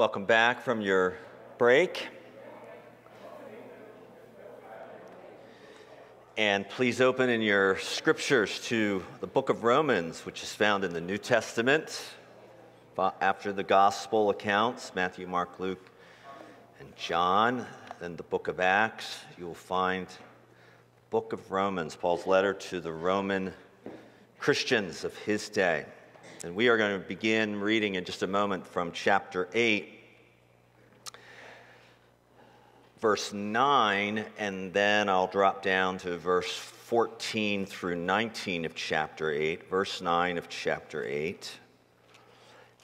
Welcome back from your break. And please open in your scriptures to the book of Romans, which is found in the New Testament after the gospel accounts Matthew, Mark, Luke, and John. Then the book of Acts, you will find the book of Romans, Paul's letter to the Roman Christians of his day. And we are going to begin reading in just a moment from chapter 8, verse 9, and then I'll drop down to verse 14 through 19 of chapter 8, verse 9 of chapter 8.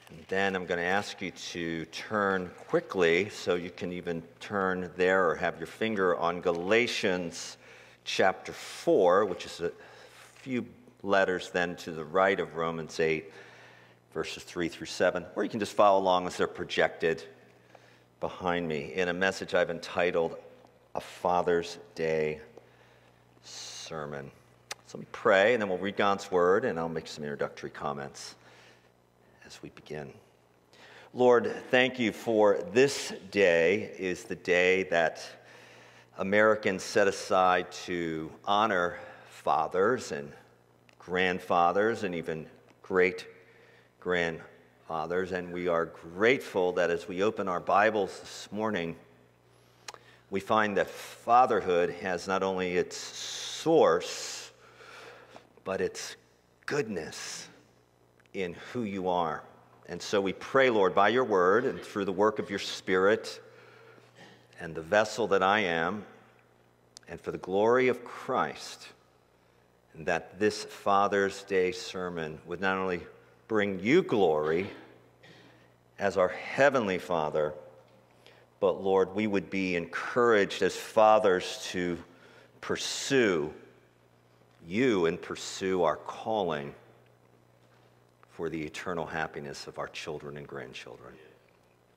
And then I'm going to ask you to turn quickly so you can even turn there or have your finger on Galatians chapter 4, which is a few letters then to the right of Romans 8 verses 3 through 7, or you can just follow along as they're projected behind me in a message I've entitled A Father's Day Sermon. So let me pray, and then we'll read God's word, and I'll make some introductory comments as we begin. Lord, thank you for this day is the day that Americans set aside to honor fathers and grandfathers and even great grandfathers, and we are grateful that as we open our Bibles this morning, we find that fatherhood has not only its source, but its goodness in who you are. And so we pray, Lord, by your word and through the work of your spirit and the vessel that I am, and for the glory of Christ, that this Father's Day sermon would not only bring you glory as our Heavenly Father. But Lord, we would be encouraged as fathers to pursue you and pursue our calling for the eternal happiness of our children and grandchildren.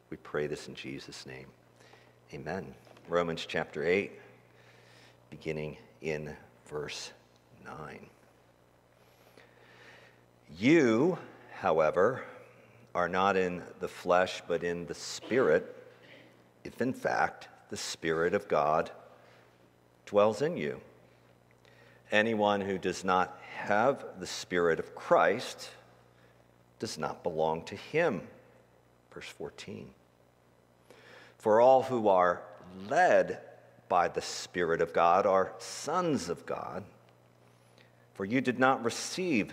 We pray this in Jesus' name. Amen. Romans chapter 8, beginning in verse 9. You however, are not in the flesh, but in the Spirit, if in fact the Spirit of God dwells in you. Anyone who does not have the Spirit of Christ does not belong to him. Verse 14. For all who are led by the Spirit of God are sons of God. For you did not receive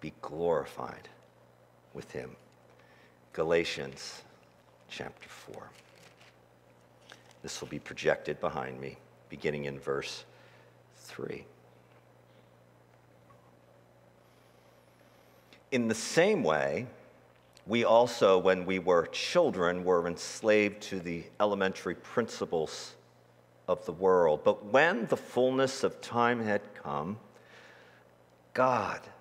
be glorified with him. Galatians chapter 4. This will be projected behind me, beginning in verse 3. In the same way, we also, when we were children, were enslaved to the elementary principles of the world. But when the fullness of time had come, God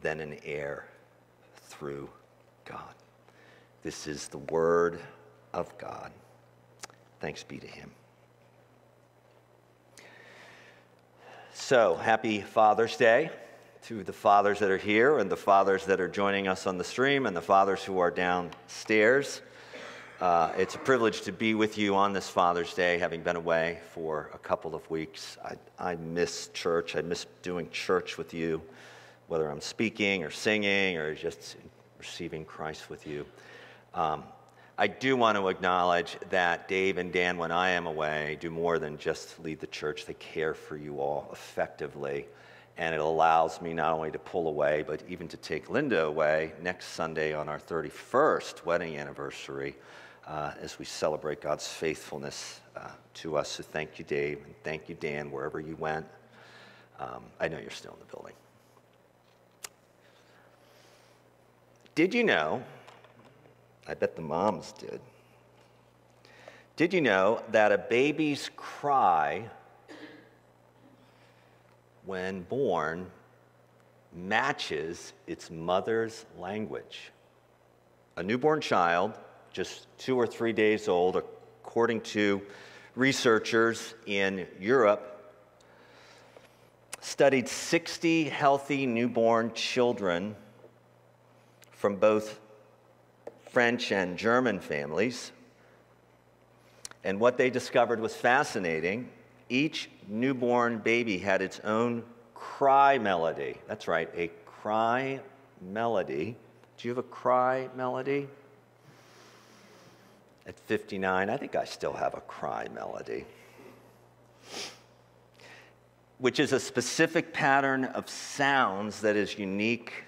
than an heir through God. This is the word of God. Thanks be to him. So, happy Father's Day to the fathers that are here and the fathers that are joining us on the stream and the fathers who are downstairs. Uh, it's a privilege to be with you on this Father's Day, having been away for a couple of weeks. I, I miss church. I miss doing church with you whether I'm speaking or singing or just receiving Christ with you. Um, I do want to acknowledge that Dave and Dan, when I am away, do more than just lead the church. They care for you all effectively. And it allows me not only to pull away, but even to take Linda away next Sunday on our 31st wedding anniversary uh, as we celebrate God's faithfulness uh, to us. So thank you, Dave, and thank you, Dan, wherever you went. Um, I know you're still in the building. Did you know? I bet the moms did. Did you know that a baby's cry when born matches its mother's language? A newborn child, just two or three days old, according to researchers in Europe, studied 60 healthy newborn children from both French and German families. And what they discovered was fascinating. Each newborn baby had its own cry melody. That's right, a cry melody. Do you have a cry melody? At 59, I think I still have a cry melody which is a specific pattern of sounds that is unique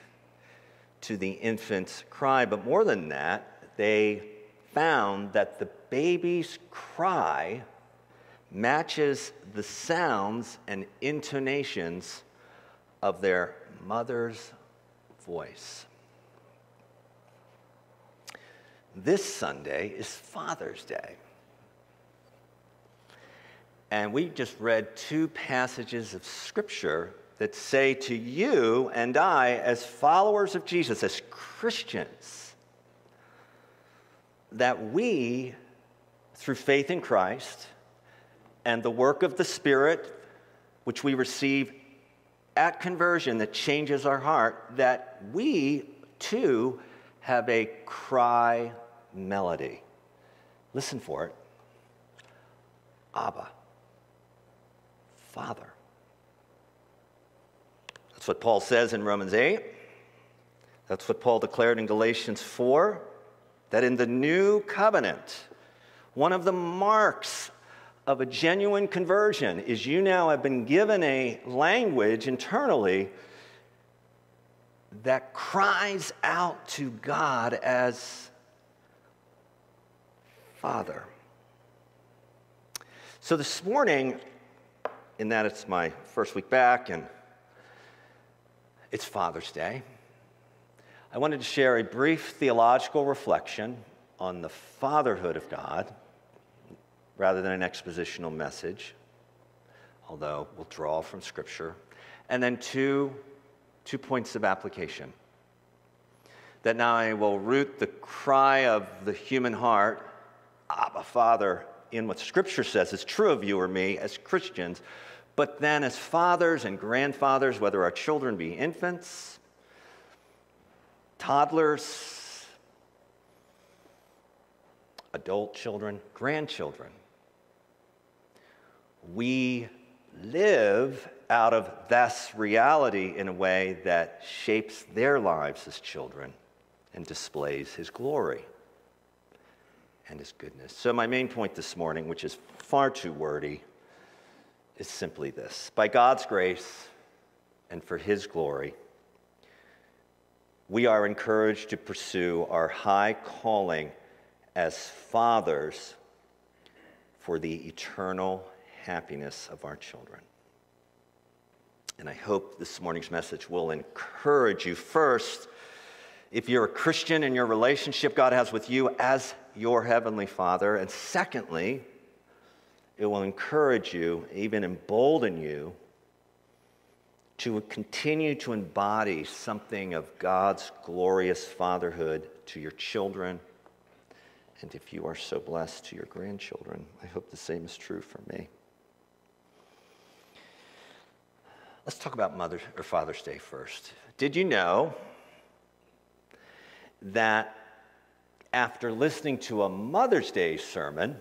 to the infant's cry. But more than that, they found that the baby's cry matches the sounds and intonations of their mother's voice. This Sunday is Father's Day. And we just read two passages of Scripture that say to you and I, as followers of Jesus, as Christians, that we, through faith in Christ and the work of the Spirit, which we receive at conversion that changes our heart, that we too have a cry melody. Listen for it Abba. Father. That's what Paul says in Romans 8. That's what Paul declared in Galatians 4 that in the new covenant, one of the marks of a genuine conversion is you now have been given a language internally that cries out to God as Father. So this morning, in that it's my first week back and it's Father's Day. I wanted to share a brief theological reflection on the fatherhood of God rather than an expositional message, although we'll draw from Scripture. And then two, two points of application. That now I will root the cry of the human heart, Abba, Father, in what Scripture says is true of you or me as Christians, but then as fathers and grandfathers, whether our children be infants, toddlers, adult children, grandchildren, we live out of this reality in a way that shapes their lives as children and displays his glory and his goodness. So, my main point this morning, which is far too wordy, is simply this By God's grace and for his glory, we are encouraged to pursue our high calling as fathers for the eternal happiness of our children. And I hope this morning's message will encourage you first, if you're a Christian in your relationship God has with you as your Heavenly Father. And secondly, it will encourage you, even embolden you, to continue to embody something of God's glorious fatherhood to your children. And if you are so blessed to your grandchildren, I hope the same is true for me. Let's talk about Mother's or Father's Day first. Did you know that after listening to a Mother's Day sermon,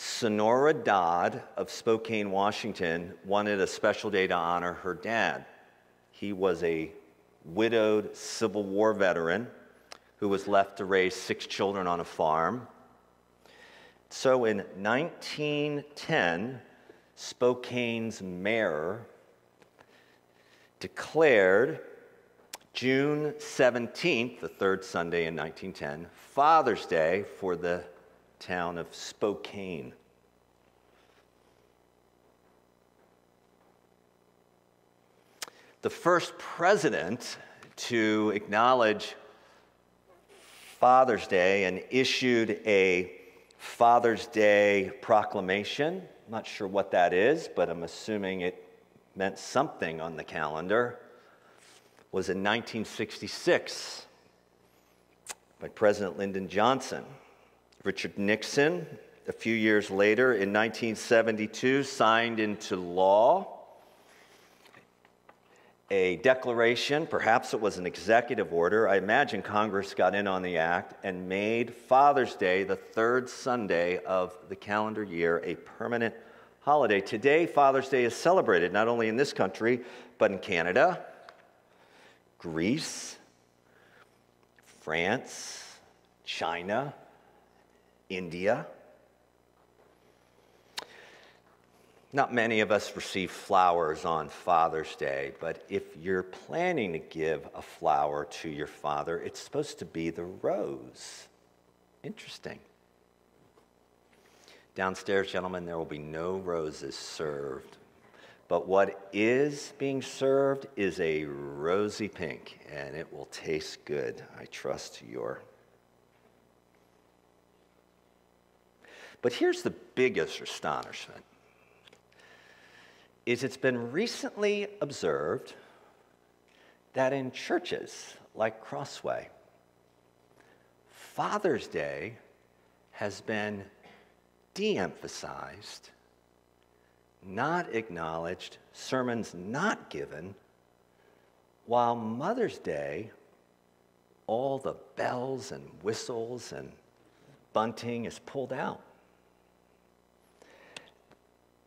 Sonora Dodd of Spokane, Washington, wanted a special day to honor her dad. He was a widowed Civil War veteran who was left to raise six children on a farm. So in 1910, Spokane's mayor declared June 17th, the third Sunday in 1910, Father's Day for the town of Spokane. The first president to acknowledge Father's Day and issued a Father's Day proclamation. I'm not sure what that is, but I'm assuming it meant something on the calendar. Was in 1966 by President Lyndon Johnson. Richard Nixon, a few years later in 1972, signed into law a declaration, perhaps it was an executive order. I imagine Congress got in on the act and made Father's Day, the third Sunday of the calendar year, a permanent holiday. Today, Father's Day is celebrated not only in this country, but in Canada, Greece, France, China, India. Not many of us receive flowers on Father's Day, but if you're planning to give a flower to your father, it's supposed to be the rose. Interesting. Downstairs, gentlemen, there will be no roses served. But what is being served is a rosy pink, and it will taste good. I trust your. But here's the biggest astonishment is it's been recently observed that in churches like Crossway, Father's Day has been de emphasized, not acknowledged, sermons not given, while Mother's Day, all the bells and whistles and bunting is pulled out.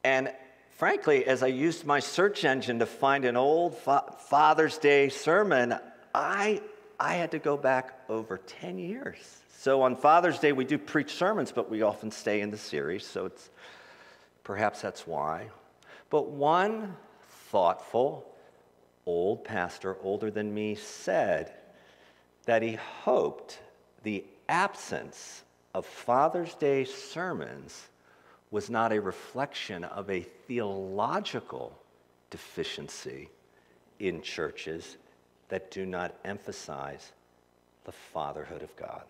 And frankly, as I used my search engine to find an old fa- Father's Day sermon, I, I had to go back over 10 years. So on Father's Day, we do preach sermons, but we often stay in the series, so it's, perhaps that's why. But one thoughtful old pastor, older than me, said that he hoped the absence of Father's Day sermons was not a reflection of a theological deficiency in churches that do not emphasize the fatherhood of God.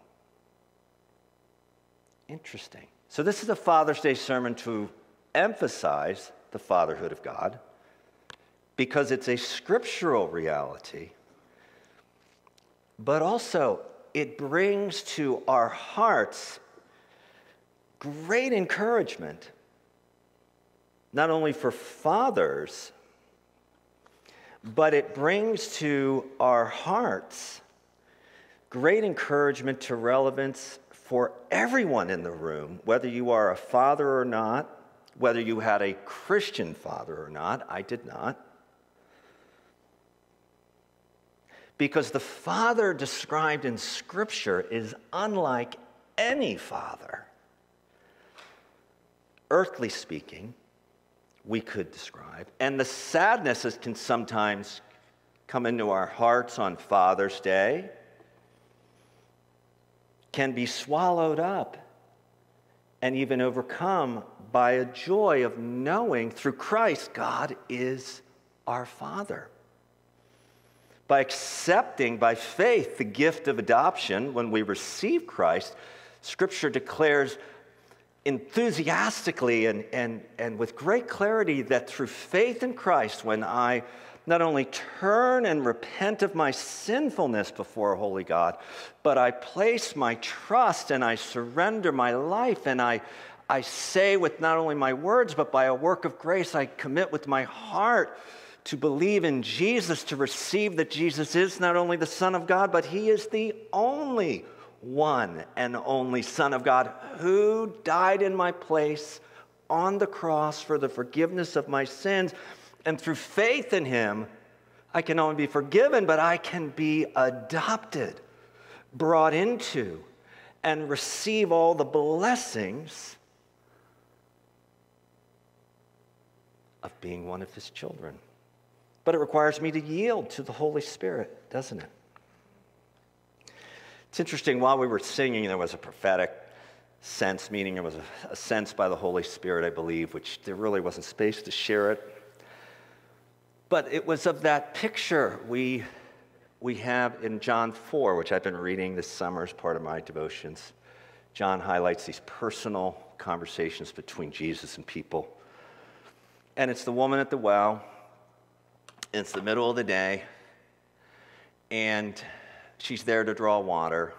Interesting. So, this is a Father's Day sermon to emphasize the fatherhood of God because it's a scriptural reality, but also it brings to our hearts great encouragement, not only for fathers, but it brings to our hearts great encouragement to relevance for everyone in the room, whether you are a father or not, whether you had a Christian father or not. I did not. Because the father described in Scripture is unlike any father earthly speaking, we could describe. And the sadness can sometimes come into our hearts on Father's Day, can be swallowed up and even overcome by a joy of knowing through Christ God is our Father. By accepting by faith the gift of adoption when we receive Christ, Scripture declares enthusiastically and, and, and with great clarity that through faith in Christ, when I not only turn and repent of my sinfulness before holy God, but I place my trust and I surrender my life and I, I say with not only my words, but by a work of grace, I commit with my heart to believe in Jesus, to receive that Jesus is not only the Son of God, but He is the only one and only Son of God who died in my place on the cross for the forgiveness of my sins. And through faith in him, I can only be forgiven, but I can be adopted brought into and receive all the blessings of being one of his children. But it requires me to yield to the Holy Spirit, doesn't it? It's interesting, while we were singing, there was a prophetic sense, meaning there was a, a sense by the Holy Spirit, I believe, which there really wasn't space to share it. But it was of that picture we, we have in John 4, which I've been reading this summer as part of my devotions. John highlights these personal conversations between Jesus and people. And it's the woman at the well. It's the middle of the day. And she's there to draw water.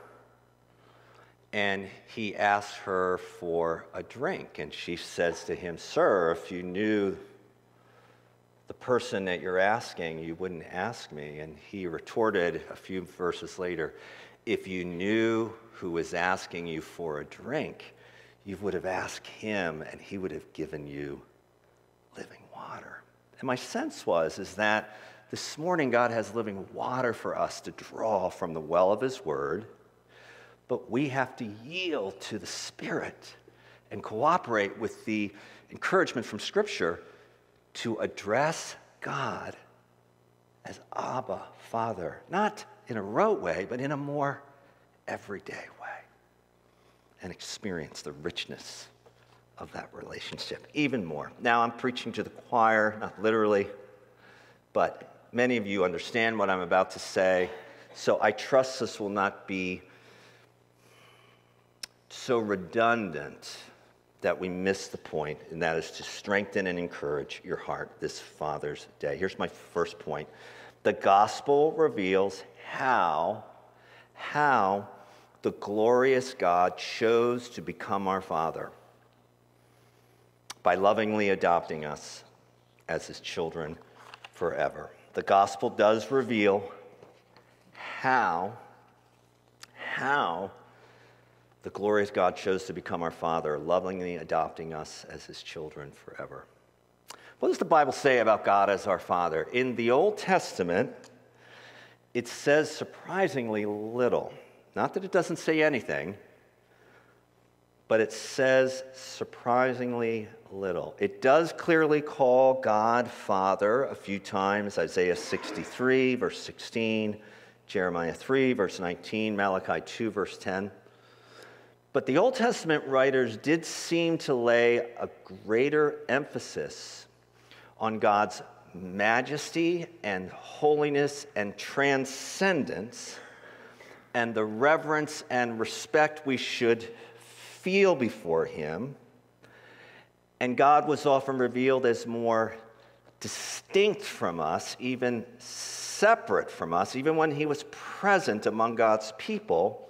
And he asks her for a drink. And she says to him, Sir, if you knew the person that you're asking, you wouldn't ask me. And he retorted a few verses later, If you knew who was asking you for a drink, you would have asked him and he would have given you living water. And my sense was is that this morning God has living water for us to draw from the well of his word, but we have to yield to the spirit and cooperate with the encouragement from scripture to address God as Abba, Father, not in a rote way, but in a more everyday way, and experience the richness of that relationship even more. Now, I'm preaching to the choir, not literally, but many of you understand what I'm about to say, so I trust this will not be so redundant that we miss the point, and that is to strengthen and encourage your heart this Father's Day. Here's my first point the gospel reveals how, how the glorious God chose to become our Father by lovingly adopting us as his children forever. The gospel does reveal how, how the glorious God chose to become our Father, lovingly adopting us as his children forever. What does the Bible say about God as our Father? In the Old Testament, it says surprisingly little. Not that it doesn't say anything, but it says surprisingly little. It does clearly call God Father a few times Isaiah 63, verse 16, Jeremiah 3, verse 19, Malachi 2, verse 10. But the Old Testament writers did seem to lay a greater emphasis on God's majesty and holiness and transcendence and the reverence and respect we should feel before Him. And God was often revealed as more distinct from us, even separate from us, even when He was present among God's people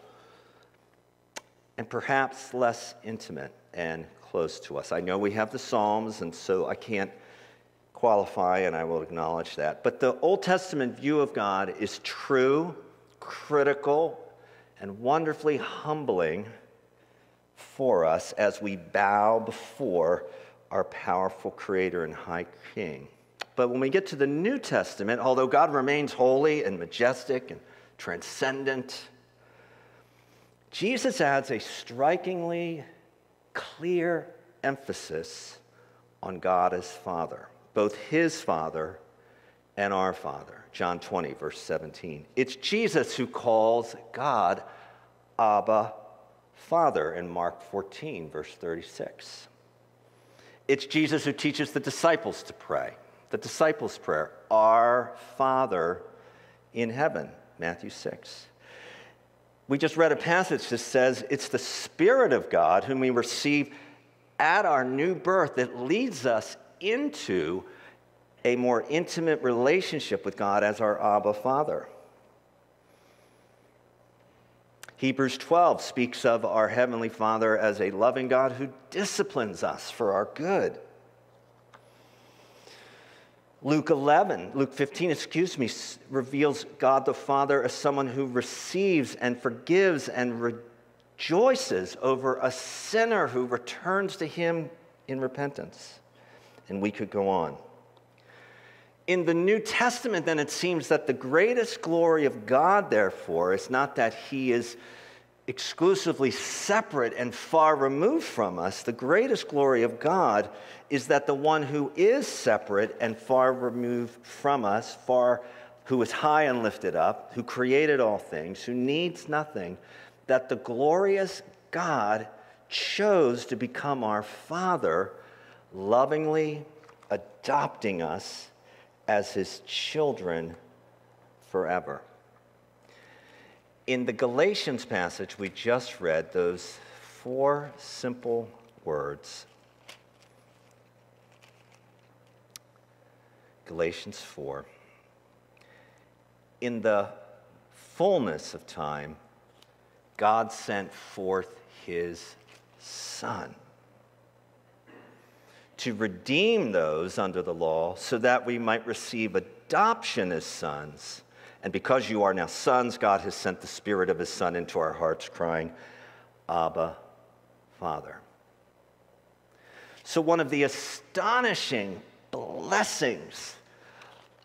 and perhaps less intimate and close to us. I know we have the Psalms, and so I can't qualify, and I will acknowledge that. But the Old Testament view of God is true, critical, and wonderfully humbling for us as we bow before our powerful Creator and High King. But when we get to the New Testament, although God remains holy and majestic and transcendent, Jesus adds a strikingly clear emphasis on God as Father, both his Father and our Father. John 20, verse 17. It's Jesus who calls God Abba Father in Mark 14, verse 36. It's Jesus who teaches the disciples to pray, the disciples' prayer, Our Father in heaven, Matthew 6. We just read a passage that says it's the Spirit of God whom we receive at our new birth that leads us into a more intimate relationship with God as our Abba Father. Hebrews 12 speaks of our Heavenly Father as a loving God who disciplines us for our good. Luke 11, Luke 15, excuse me, reveals God the Father as someone who receives and forgives and rejoices over a sinner who returns to him in repentance. And we could go on. In the New Testament, then, it seems that the greatest glory of God, therefore, is not that he is exclusively separate and far removed from us. The greatest glory of God is that the one who is separate and far removed from us, far who is high and lifted up, who created all things, who needs nothing, that the glorious God chose to become our Father, lovingly adopting us as his children forever. In the Galatians passage we just read, those four simple words Galatians 4. In the fullness of time, God sent forth his Son to redeem those under the law so that we might receive adoption as sons. And because you are now sons, God has sent the Spirit of His Son into our hearts, crying, Abba, Father. So, one of the astonishing blessings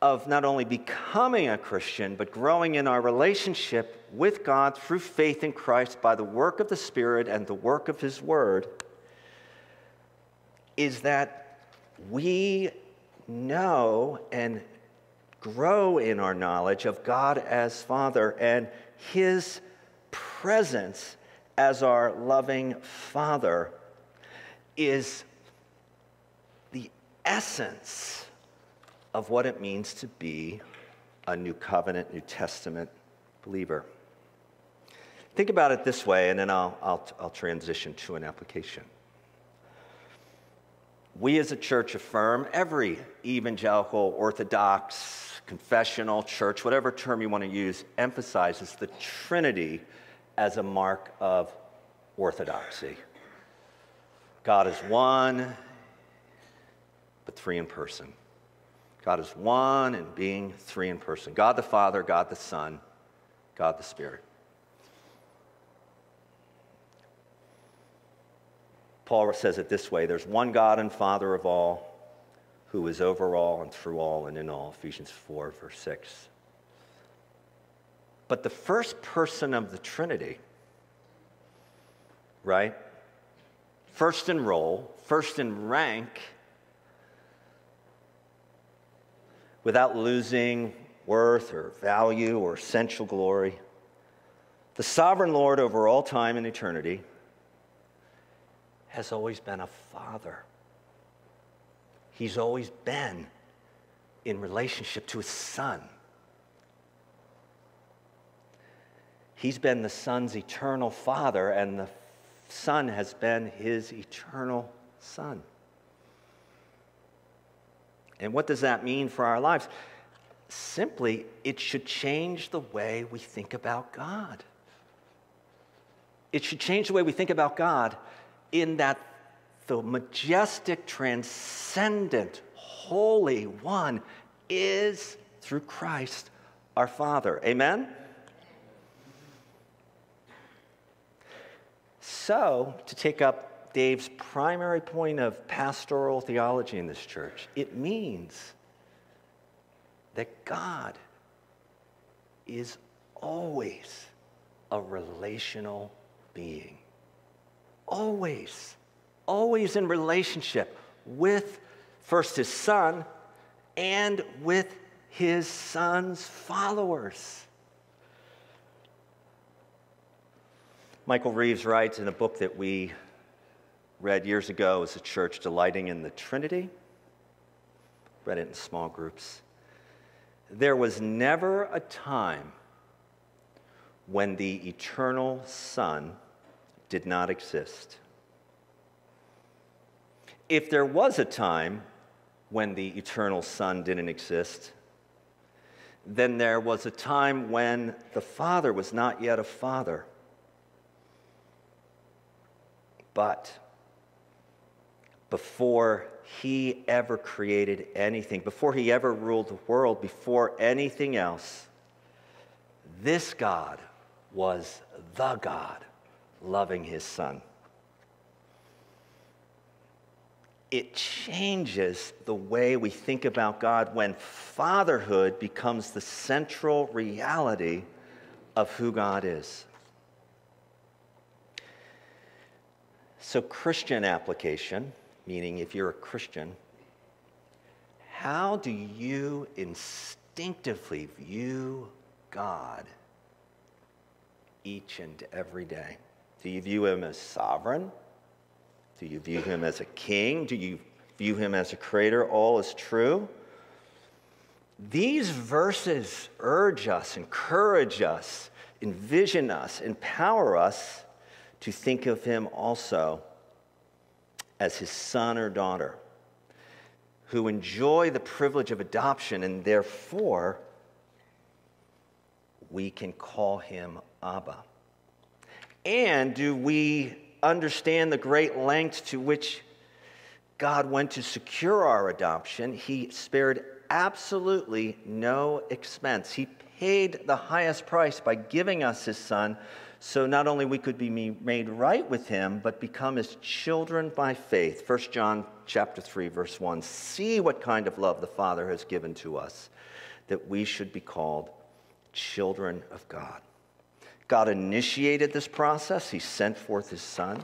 of not only becoming a Christian, but growing in our relationship with God through faith in Christ by the work of the Spirit and the work of His Word is that we know and grow in our knowledge of God as Father and His presence as our loving Father is the essence of what it means to be a New Covenant, New Testament believer. Think about it this way, and then I'll, I'll, I'll transition to an application. We as a church affirm every evangelical, orthodox, confessional church, whatever term you want to use, emphasizes the Trinity as a mark of orthodoxy. God is one, but three in person. God is one and being three in person God the Father, God the Son, God the Spirit. Paul says it this way there's one God and Father of all, who is over all and through all and in all. Ephesians 4, verse 6. But the first person of the Trinity, right? First in role, first in rank, without losing worth or value or essential glory. The sovereign Lord over all time and eternity has always been a father. He's always been in relationship to his son. He's been the son's eternal father, and the son has been his eternal son. And what does that mean for our lives? Simply, it should change the way we think about God. It should change the way we think about God in that the majestic, transcendent, holy one is through Christ our Father. Amen? So, to take up Dave's primary point of pastoral theology in this church. It means that God is always a relational being. Always, always in relationship with first his son and with his son's followers. Michael Reeves writes in a book that we read years ago as a church delighting in the Trinity. Read it in small groups. There was never a time when the eternal Son did not exist. If there was a time when the eternal Son didn't exist, then there was a time when the Father was not yet a Father. But before he ever created anything, before he ever ruled the world, before anything else, this God was the God loving his son. it changes the way we think about God when fatherhood becomes the central reality of who God is. So, Christian application, meaning if you're a Christian, how do you instinctively view God each and every day? Do you view him as sovereign? Do you view him as a king? Do you view him as a creator? All is true. These verses urge us, encourage us, envision us, empower us to think of him also as his son or daughter who enjoy the privilege of adoption, and therefore we can call him Abba. And do we understand the great lengths to which God went to secure our adoption? He spared absolutely no expense. He paid the highest price by giving us his son so not only we could be made right with him but become his children by faith 1 john chapter 3 verse 1 see what kind of love the father has given to us that we should be called children of god God initiated this process. He sent forth his son.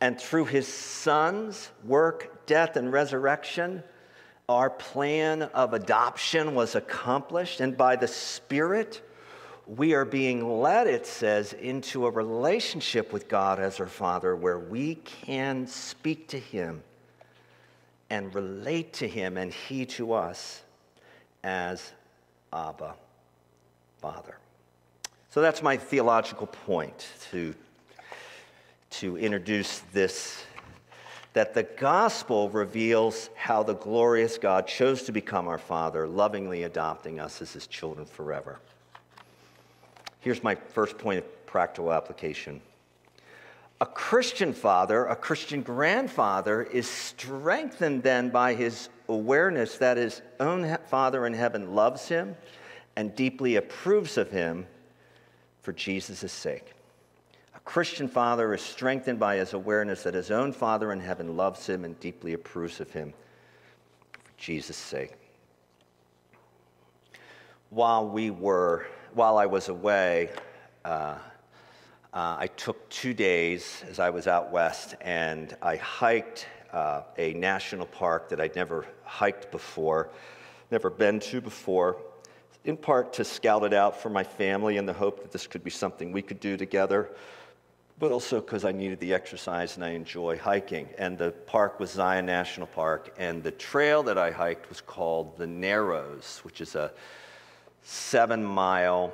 And through his son's work, death, and resurrection, our plan of adoption was accomplished. And by the Spirit, we are being led, it says, into a relationship with God as our Father where we can speak to him and relate to him and he to us as Abba, Father. So that's my theological point to, to introduce this that the gospel reveals how the glorious God chose to become our Father, lovingly adopting us as his children forever. Here's my first point of practical application. A Christian father, a Christian grandfather, is strengthened then by his awareness that his own Father in heaven loves him and deeply approves of him for Jesus' sake. A Christian father is strengthened by his awareness that his own Father in heaven loves him and deeply approves of him for Jesus' sake. While we were, while I was away, uh, uh, I took two days as I was out west and I hiked uh, a national park that I'd never hiked before, never been to before in part to scout it out for my family in the hope that this could be something we could do together, but also because I needed the exercise and I enjoy hiking. And the park was Zion National Park, and the trail that I hiked was called the Narrows, which is a seven mile,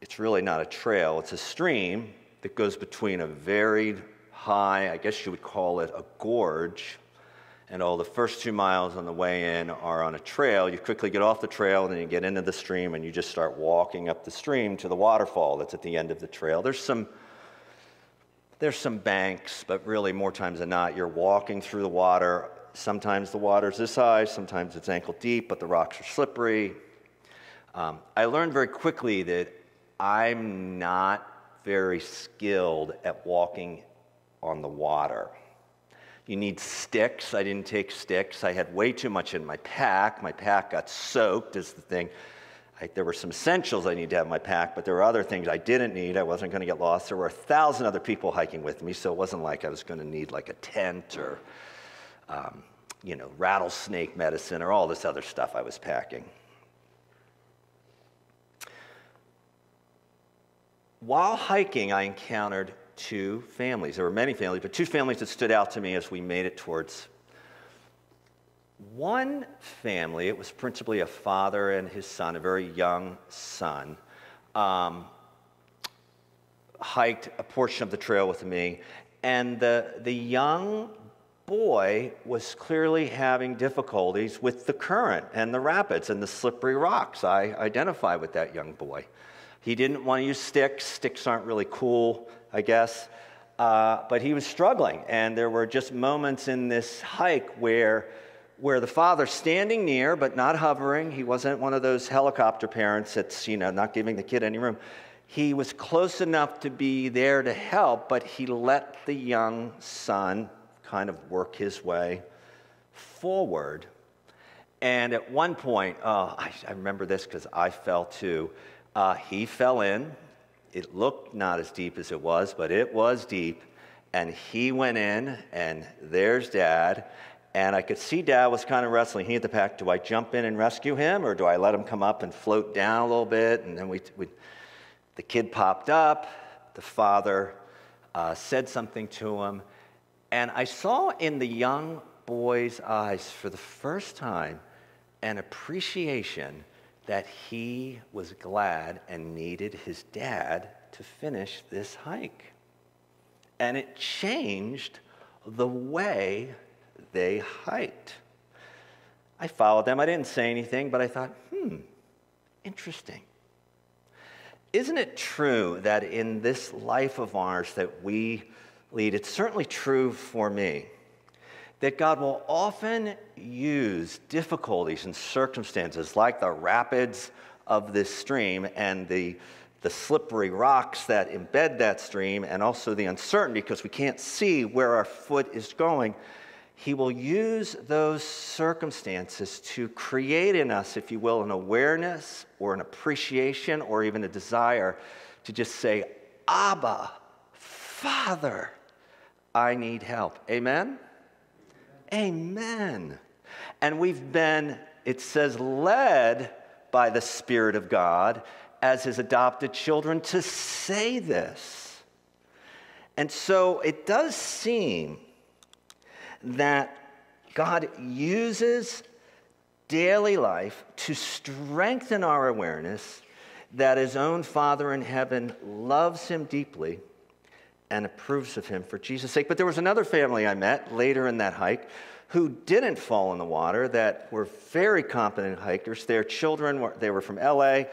it's really not a trail, it's a stream that goes between a very high, I guess you would call it a gorge, and all the first two miles on the way in are on a trail. You quickly get off the trail, and then you get into the stream, and you just start walking up the stream to the waterfall that's at the end of the trail. There's some there's some banks, but really more times than not, you're walking through the water. Sometimes the water's this high, sometimes it's ankle deep, but the rocks are slippery. Um, I learned very quickly that I'm not very skilled at walking on the water. You need sticks. I didn't take sticks. I had way too much in my pack. My pack got soaked, is the thing. I, there were some essentials I needed to have in my pack, but there were other things I didn't need. I wasn't going to get lost. There were a thousand other people hiking with me, so it wasn't like I was going to need like a tent or, um, you know, rattlesnake medicine or all this other stuff I was packing. While hiking, I encountered two families. There were many families, but two families that stood out to me as we made it towards one family. It was principally a father and his son, a very young son, um, hiked a portion of the trail with me, and the, the young boy was clearly having difficulties with the current and the rapids and the slippery rocks. I identify with that young boy. He didn't want to use sticks. Sticks aren't really cool. I guess. Uh, but he was struggling, and there were just moments in this hike where, where the father standing near but not hovering, he wasn't one of those helicopter parents that's you know not giving the kid any room. He was close enough to be there to help, but he let the young son kind of work his way forward. And at one point, oh, I, I remember this because I fell too. Uh, he fell in. It looked not as deep as it was, but it was deep. And he went in, and there's dad. And I could see dad was kind of wrestling. He had the pack. Do I jump in and rescue him, or do I let him come up and float down a little bit? And then we, we the kid popped up. The father uh, said something to him. And I saw in the young boy's eyes for the first time an appreciation that he was glad and needed his dad to finish this hike. And it changed the way they hiked. I followed them. I didn't say anything, but I thought, hmm, interesting. Isn't it true that in this life of ours that we lead, it's certainly true for me, that God will often use difficulties and circumstances like the rapids of this stream and the, the slippery rocks that embed that stream, and also the uncertainty because we can't see where our foot is going. He will use those circumstances to create in us, if you will, an awareness or an appreciation or even a desire to just say, Abba, Father, I need help. Amen? Amen. And we've been, it says, led by the Spirit of God as his adopted children to say this. And so it does seem that God uses daily life to strengthen our awareness that his own Father in heaven loves him deeply and approves of him for Jesus' sake. But there was another family I met later in that hike who didn't fall in the water that were very competent hikers. Their children, were, they were from LA.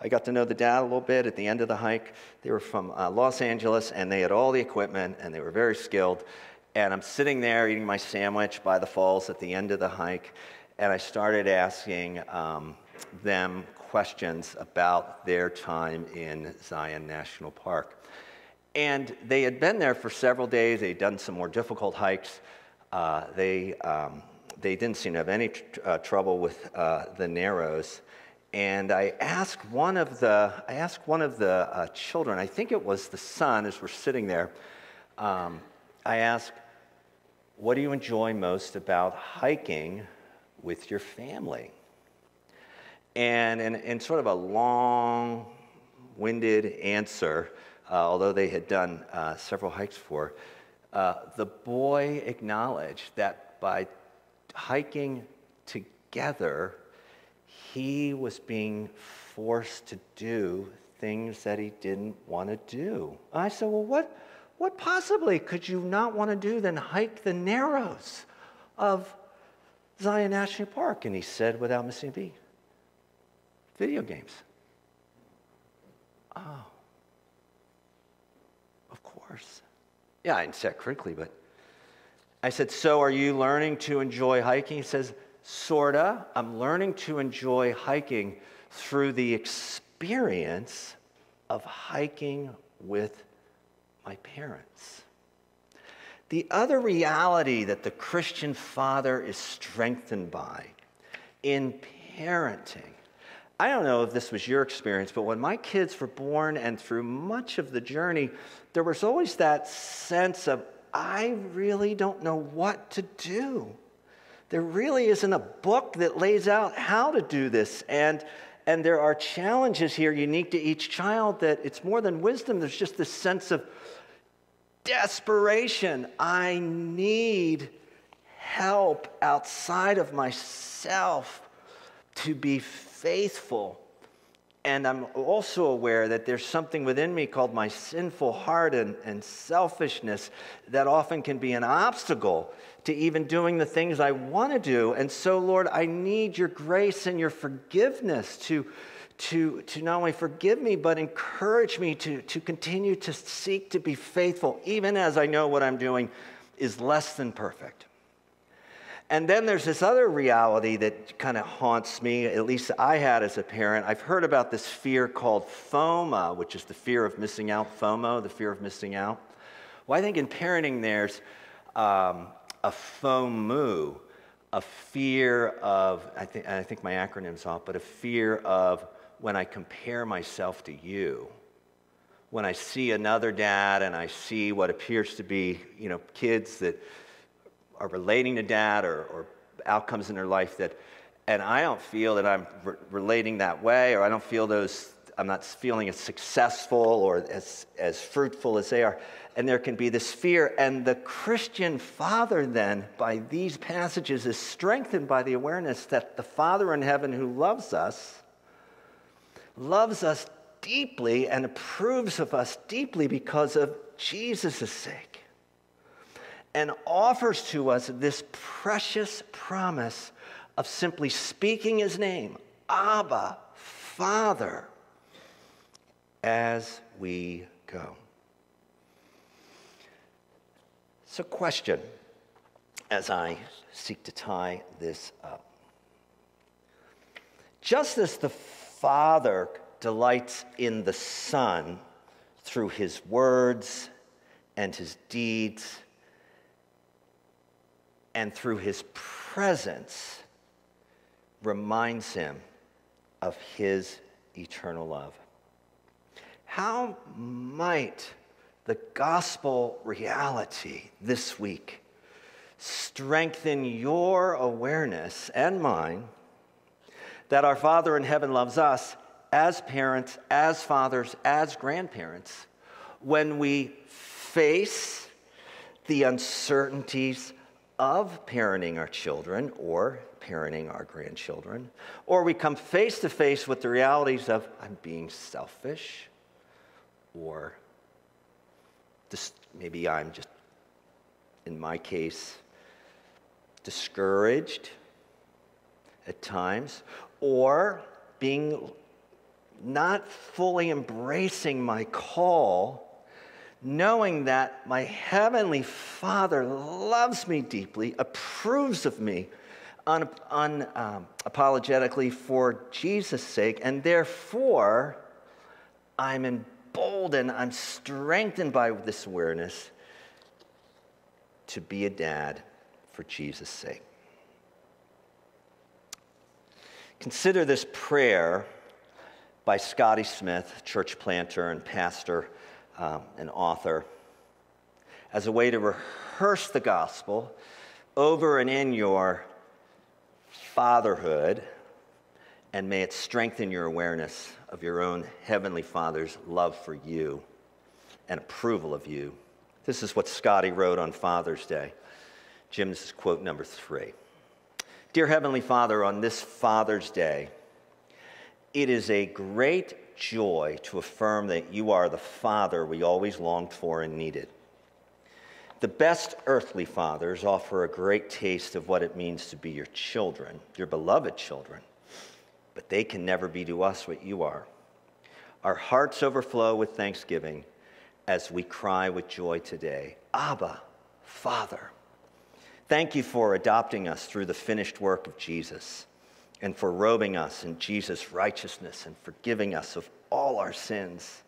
I got to know the dad a little bit at the end of the hike. They were from uh, Los Angeles and they had all the equipment and they were very skilled. And I'm sitting there eating my sandwich by the falls at the end of the hike and I started asking um, them questions about their time in Zion National Park. And they had been there for several days. They'd done some more difficult hikes. Uh, they, um, they didn't seem to have any tr- uh, trouble with uh, the narrows. And I asked one of the, I asked one of the uh, children, I think it was the son, as we're sitting there, um, I asked, what do you enjoy most about hiking with your family? And in, sort of a long winded answer, although they had done uh, several hikes before, uh, the boy acknowledged that by hiking together, he was being forced to do things that he didn't want to do. I said, Well, what, what possibly could you not want to do than hike the narrows of Zion National Park? And he said, without missing a beat, video games. Oh Yeah, I didn't say it critically, but I said, So are you learning to enjoy hiking? He says, Sorta. I'm learning to enjoy hiking through the experience of hiking with my parents. The other reality that the Christian father is strengthened by in parenting I don't know if this was your experience, but when my kids were born and through much of the journey, there was always that sense of, I really don't know what to do. There really isn't a book that lays out how to do this. And, and there are challenges here unique to each child that it's more than wisdom. There's just this sense of desperation. I need help outside of myself to be faithful. And I'm also aware that there's something within me called my sinful heart and, and selfishness that often can be an obstacle to even doing the things I want to do. And so, Lord, I need your grace and your forgiveness to, to, to not only forgive me, but encourage me to, to continue to seek to be faithful, even as I know what I'm doing is less than perfect. And then there's this other reality that kind of haunts me, at least I had as a parent. I've heard about this fear called FOMA, which is the fear of missing out, FOMO, the fear of missing out. Well, I think in parenting, there's um, a FOMO, a fear of, I think, I think my acronym's off, but a fear of when I compare myself to you. When I see another dad and I see what appears to be, you know, kids that are relating to dad or, or outcomes in their life that, and I don't feel that I'm re- relating that way, or I don't feel those, I'm not feeling as successful or as, as fruitful as they are. And there can be this fear. And the Christian father, then, by these passages, is strengthened by the awareness that the Father in heaven who loves us, loves us deeply and approves of us deeply because of Jesus' sake and offers to us this precious promise of simply speaking his name, Abba, Father, as we go. So, question as I seek to tie this up. Just as the Father delights in the Son through his words and his deeds, and through his presence reminds him of his eternal love. How might the gospel reality this week strengthen your awareness and mine that our Father in heaven loves us as parents, as fathers, as grandparents when we face the uncertainties of parenting our children or parenting our grandchildren, or we come face to face with the realities of I'm being selfish, or maybe I'm just, in my case, discouraged at times, or being not fully embracing my call knowing that my heavenly Father loves me deeply, approves of me unapologetically un, um, for Jesus' sake, and therefore I'm emboldened, I'm strengthened by this awareness to be a dad for Jesus' sake. Consider this prayer by Scotty Smith, church planter and pastor um, an author, as a way to rehearse the gospel over and in your fatherhood, and may it strengthen your awareness of your own Heavenly Father's love for you and approval of you. This is what Scotty wrote on Father's Day. Jim's quote number three Dear Heavenly Father, on this Father's Day, it is a great joy to affirm that you are the Father we always longed for and needed. The best earthly fathers offer a great taste of what it means to be your children, your beloved children, but they can never be to us what you are. Our hearts overflow with thanksgiving as we cry with joy today Abba, Father. Thank you for adopting us through the finished work of Jesus and for robing us in Jesus' righteousness and forgiving us of all our sins.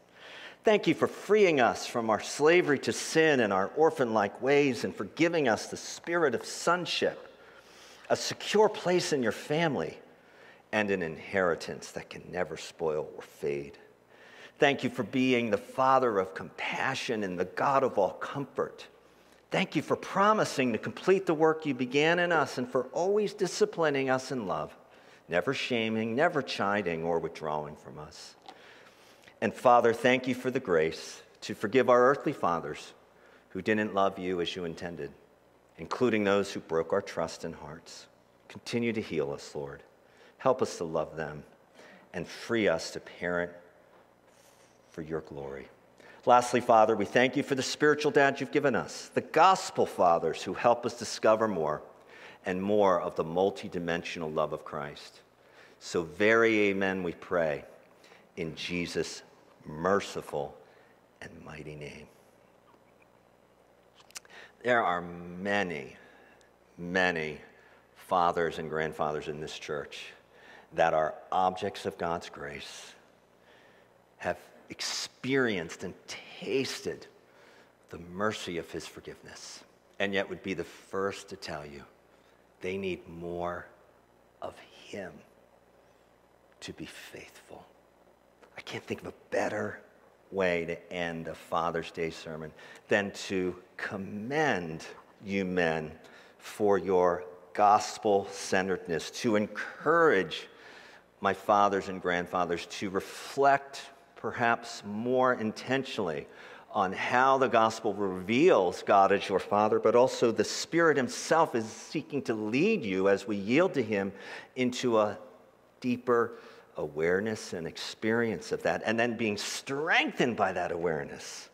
Thank you for freeing us from our slavery to sin and our orphan like ways and for giving us the spirit of sonship, a secure place in your family, and an inheritance that can never spoil or fade. Thank you for being the Father of compassion and the God of all comfort. Thank you for promising to complete the work you began in us and for always disciplining us in love never shaming, never chiding or withdrawing from us. And Father, thank you for the grace to forgive our earthly fathers who didn't love you as you intended, including those who broke our trust and hearts. Continue to heal us, Lord. Help us to love them and free us to parent for your glory. Lastly, Father, we thank you for the spiritual dad you've given us, the gospel fathers who help us discover more and more of the multidimensional love of Christ. So, very amen, we pray in Jesus' merciful and mighty name. There are many, many fathers and grandfathers in this church that are objects of God's grace, have experienced and tasted the mercy of His forgiveness and yet would be the first to tell you they need more of Him to be faithful. I can't think of a better way to end a Father's Day sermon than to commend you men for your gospel centeredness, to encourage my fathers and grandfathers to reflect perhaps more intentionally on how the gospel reveals God as your Father, but also the Spirit Himself is seeking to lead you as we yield to Him into a deeper awareness and experience of that, and then being strengthened by that awareness.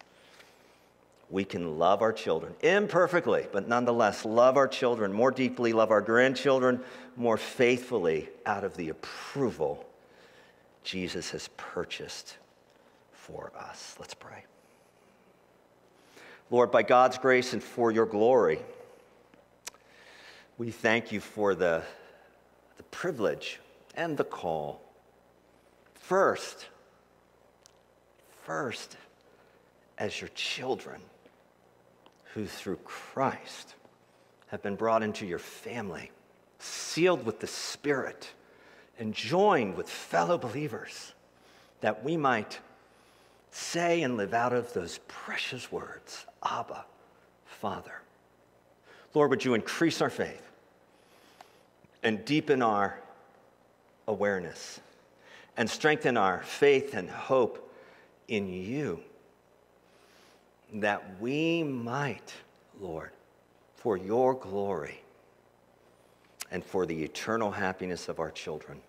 We can love our children imperfectly, but nonetheless love our children more deeply, love our grandchildren more faithfully out of the approval Jesus has purchased for us. Let's pray. Lord, by God's grace and for your glory, we thank you for the, the privilege and the call. First, first, as your children who through Christ have been brought into your family, sealed with the Spirit, and joined with fellow believers, that we might say and live out of those precious words Abba, Father. Lord, would you increase our faith and deepen our awareness and strengthen our faith and hope in you that we might, Lord, for your glory and for the eternal happiness of our children,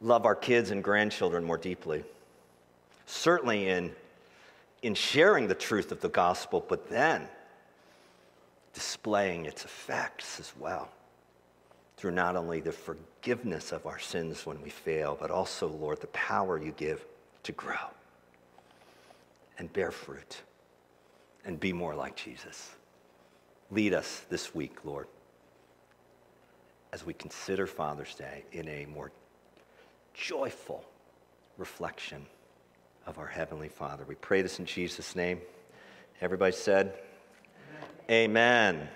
love our kids and grandchildren more deeply. Certainly in in sharing the truth of the gospel, but then displaying its effects as well through not only the forgiveness of our sins when we fail, but also, Lord, the power you give to grow and bear fruit and be more like Jesus. Lead us this week, Lord, as we consider Father's Day in a more joyful reflection of our Heavenly Father. We pray this in Jesus' name. Everybody said, Amen. Amen.